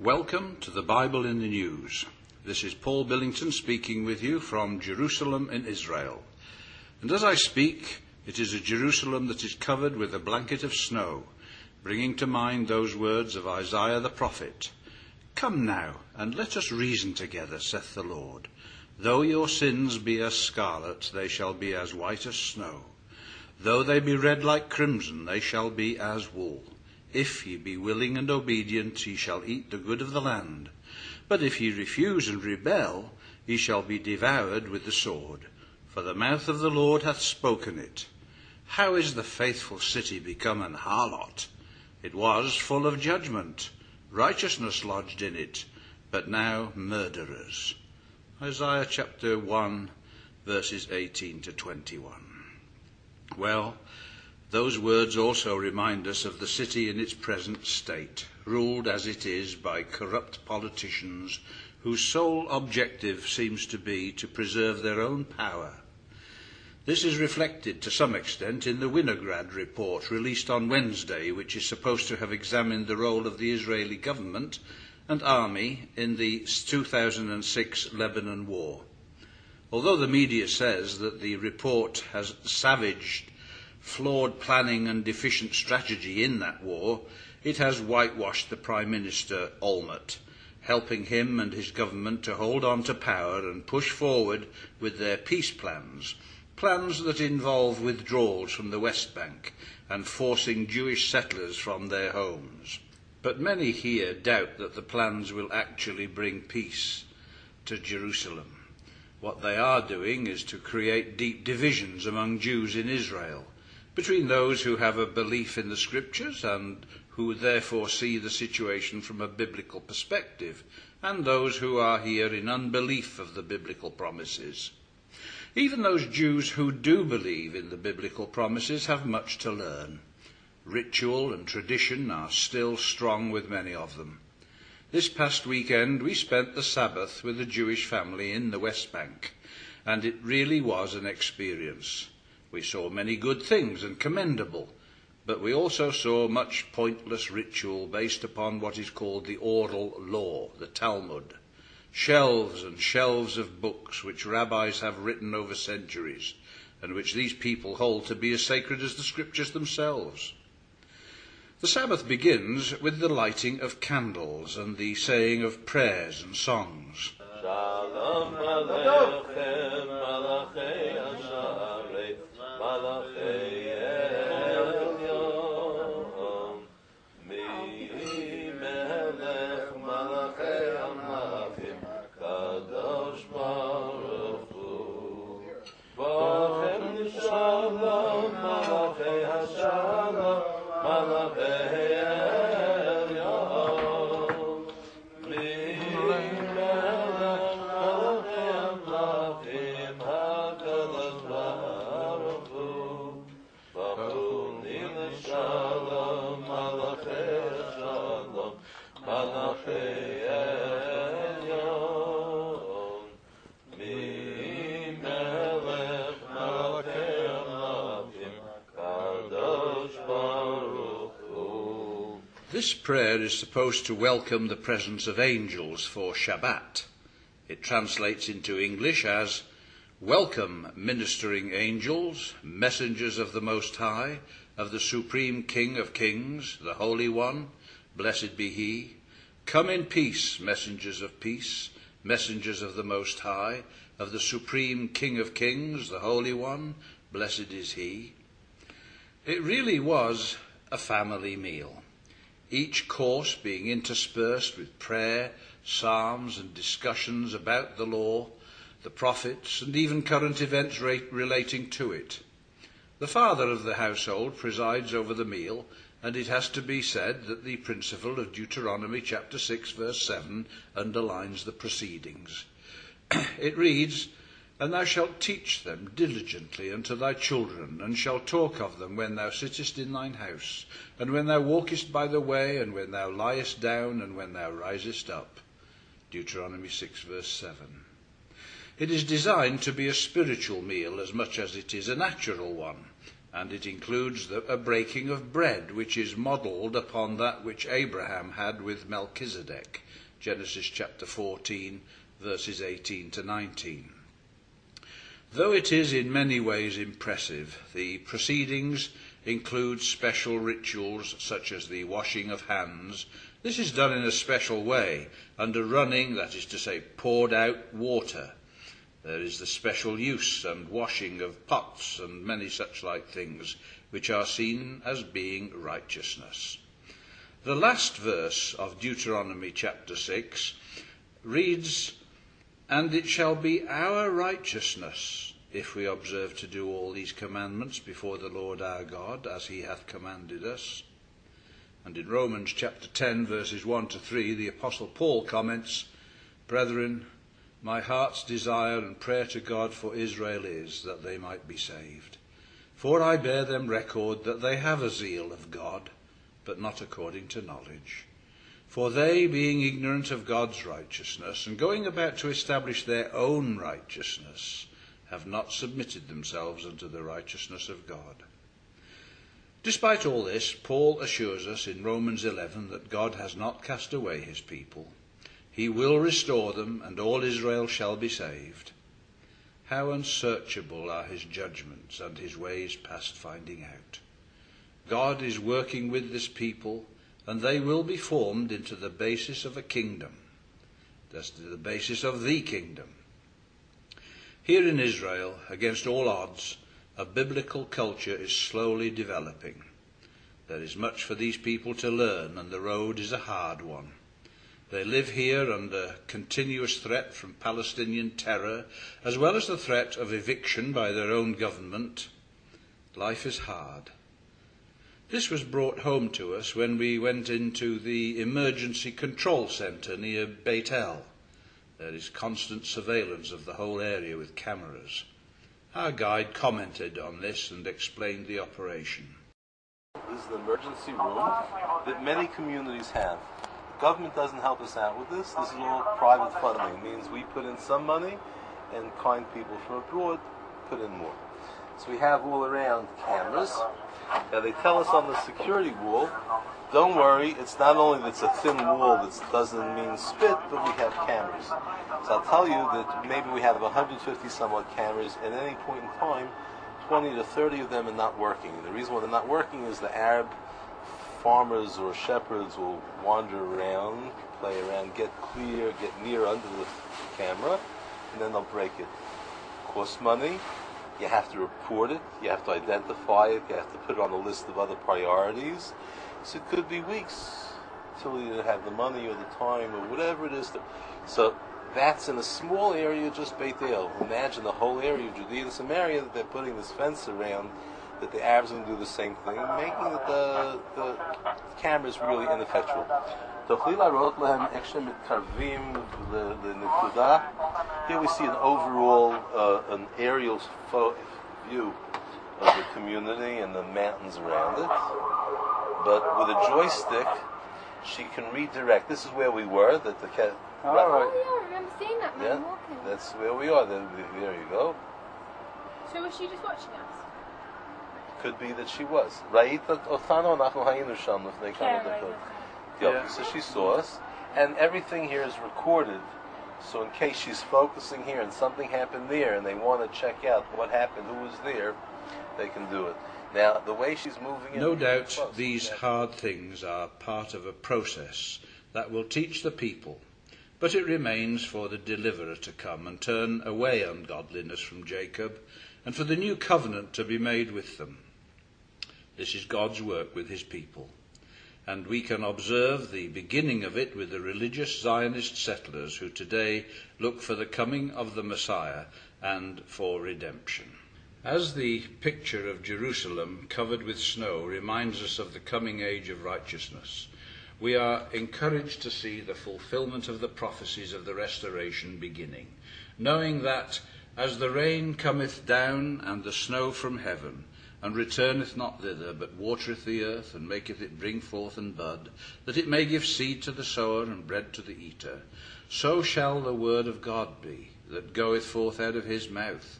Welcome to the Bible in the News. This is Paul Billington speaking with you from Jerusalem in Israel. And as I speak, it is a Jerusalem that is covered with a blanket of snow, bringing to mind those words of Isaiah the prophet Come now, and let us reason together, saith the Lord. Though your sins be as scarlet, they shall be as white as snow. Though they be red like crimson, they shall be as wool. If ye be willing and obedient, ye shall eat the good of the land. But if ye refuse and rebel, ye shall be devoured with the sword. For the mouth of the Lord hath spoken it. How is the faithful city become an harlot? It was full of judgment, righteousness lodged in it, but now murderers. Isaiah chapter 1, verses 18 to 21. Well, those words also remind us of the city in its present state, ruled as it is by corrupt politicians whose sole objective seems to be to preserve their own power. This is reflected to some extent in the Winograd report released on Wednesday, which is supposed to have examined the role of the Israeli government and army in the 2006 Lebanon war. Although the media says that the report has savaged flawed planning and deficient strategy in that war, it has whitewashed the Prime Minister Olmert, helping him and his government to hold on to power and push forward with their peace plans, plans that involve withdrawals from the West Bank and forcing Jewish settlers from their homes. But many here doubt that the plans will actually bring peace to Jerusalem. What they are doing is to create deep divisions among Jews in Israel between those who have a belief in the scriptures and who therefore see the situation from a biblical perspective, and those who are here in unbelief of the biblical promises. Even those Jews who do believe in the biblical promises have much to learn. Ritual and tradition are still strong with many of them. This past weekend we spent the Sabbath with a Jewish family in the West Bank, and it really was an experience. We saw many good things and commendable, but we also saw much pointless ritual based upon what is called the oral law, the Talmud. Shelves and shelves of books which rabbis have written over centuries, and which these people hold to be as sacred as the scriptures themselves. The Sabbath begins with the lighting of candles and the saying of prayers and songs. Shalom This prayer is supposed to welcome the presence of angels for Shabbat. It translates into English as Welcome, ministering angels, messengers of the Most High, of the Supreme King of Kings, the Holy One, blessed be He. Come in peace, messengers of peace, messengers of the Most High, of the Supreme King of Kings, the Holy One, blessed is He. It really was a family meal each course being interspersed with prayer, psalms, and discussions about the law, the prophets, and even current events relating to it. The father of the household presides over the meal, and it has to be said that the principle of Deuteronomy chapter 6 verse 7 underlines the proceedings. it reads, and thou shalt teach them diligently unto thy children, and shalt talk of them when thou sittest in thine house, and when thou walkest by the way, and when thou liest down, and when thou risest up. Deuteronomy 6, verse 7. It is designed to be a spiritual meal as much as it is a natural one, and it includes the, a breaking of bread, which is modelled upon that which Abraham had with Melchizedek, Genesis chapter 14, verses 18 to 19. Though it is in many ways impressive, the proceedings include special rituals such as the washing of hands. This is done in a special way, under running, that is to say, poured out water. There is the special use and washing of pots and many such like things, which are seen as being righteousness. The last verse of Deuteronomy chapter 6 reads, And it shall be our righteousness if we observe to do all these commandments before the Lord our God, as he hath commanded us. And in Romans chapter 10, verses 1 to 3, the Apostle Paul comments, Brethren, my heart's desire and prayer to God for Israel is that they might be saved. For I bear them record that they have a zeal of God, but not according to knowledge. For they, being ignorant of God's righteousness, and going about to establish their own righteousness, have not submitted themselves unto the righteousness of God. Despite all this, Paul assures us in Romans 11 that God has not cast away his people he will restore them, and all Israel shall be saved. How unsearchable are his judgments and his ways past finding out. God is working with this people, and they will be formed into the basis of a kingdom. That's the basis of the kingdom. Here in Israel, against all odds, a biblical culture is slowly developing. There is much for these people to learn, and the road is a hard one. They live here under continuous threat from Palestinian terror, as well as the threat of eviction by their own government. Life is hard. This was brought home to us when we went into the emergency control centre near Beit El. There is constant surveillance of the whole area with cameras. Our guide commented on this and explained the operation. This is the emergency room that many communities have The government doesn't help us out with this. This is all private funding. It means we put in some money, and kind people from abroad put in more. So we have all around cameras. Now they tell us on the security wall, don't worry, it's not only that it's a thin wall that doesn't mean spit, but we have cameras. So I'll tell you that maybe we have 150 somewhat cameras at any point in time, 20 to 30 of them are not working. And the reason why they're not working is the Arab farmers or shepherds will wander around, play around, get clear, get near under the camera, and then they'll break it. Costs money. You have to report it. You have to identify it. You have to put it on the list of other priorities. So it could be weeks until you have the money or the time or whatever it is. To, so that's in a small area, just Beit El. Imagine the whole area of Judea and Samaria that they're putting this fence around that the Arabs are going to do the same thing, making the, the camera is really ineffectual. Here we see an overall, uh, an aerial view of the community and the mountains around it. But with a joystick, she can redirect. This is where we were. That the cat. Oh, right. oh yeah, I remember seeing that. Yeah, walking. that's where we are. There, there you go. So was she just watching us? Could be that she was. Yeah, so she saw us, and everything here is recorded. So in case she's focusing here and something happened there, and they want to check out what happened, who was there, they can do it. Now, the way she's moving. No doubt, close, these hard things are part of a process that will teach the people. But it remains for the deliverer to come and turn away ungodliness from Jacob, and for the new covenant to be made with them. This is God's work with his people. And we can observe the beginning of it with the religious Zionist settlers who today look for the coming of the Messiah and for redemption. As the picture of Jerusalem covered with snow reminds us of the coming age of righteousness, we are encouraged to see the fulfillment of the prophecies of the restoration beginning, knowing that as the rain cometh down and the snow from heaven, and returneth not thither, but watereth the earth, and maketh it bring forth and bud, that it may give seed to the sower and bread to the eater. So shall the word of God be, that goeth forth out of his mouth.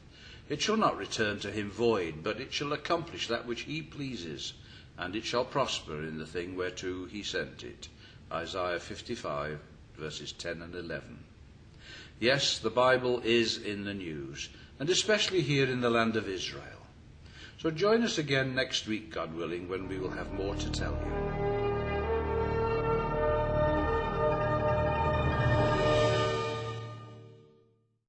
It shall not return to him void, but it shall accomplish that which he pleases, and it shall prosper in the thing whereto he sent it. Isaiah 55, verses 10 and 11. Yes, the Bible is in the news, and especially here in the land of Israel. So join us again next week, God willing, when we will have more to tell you.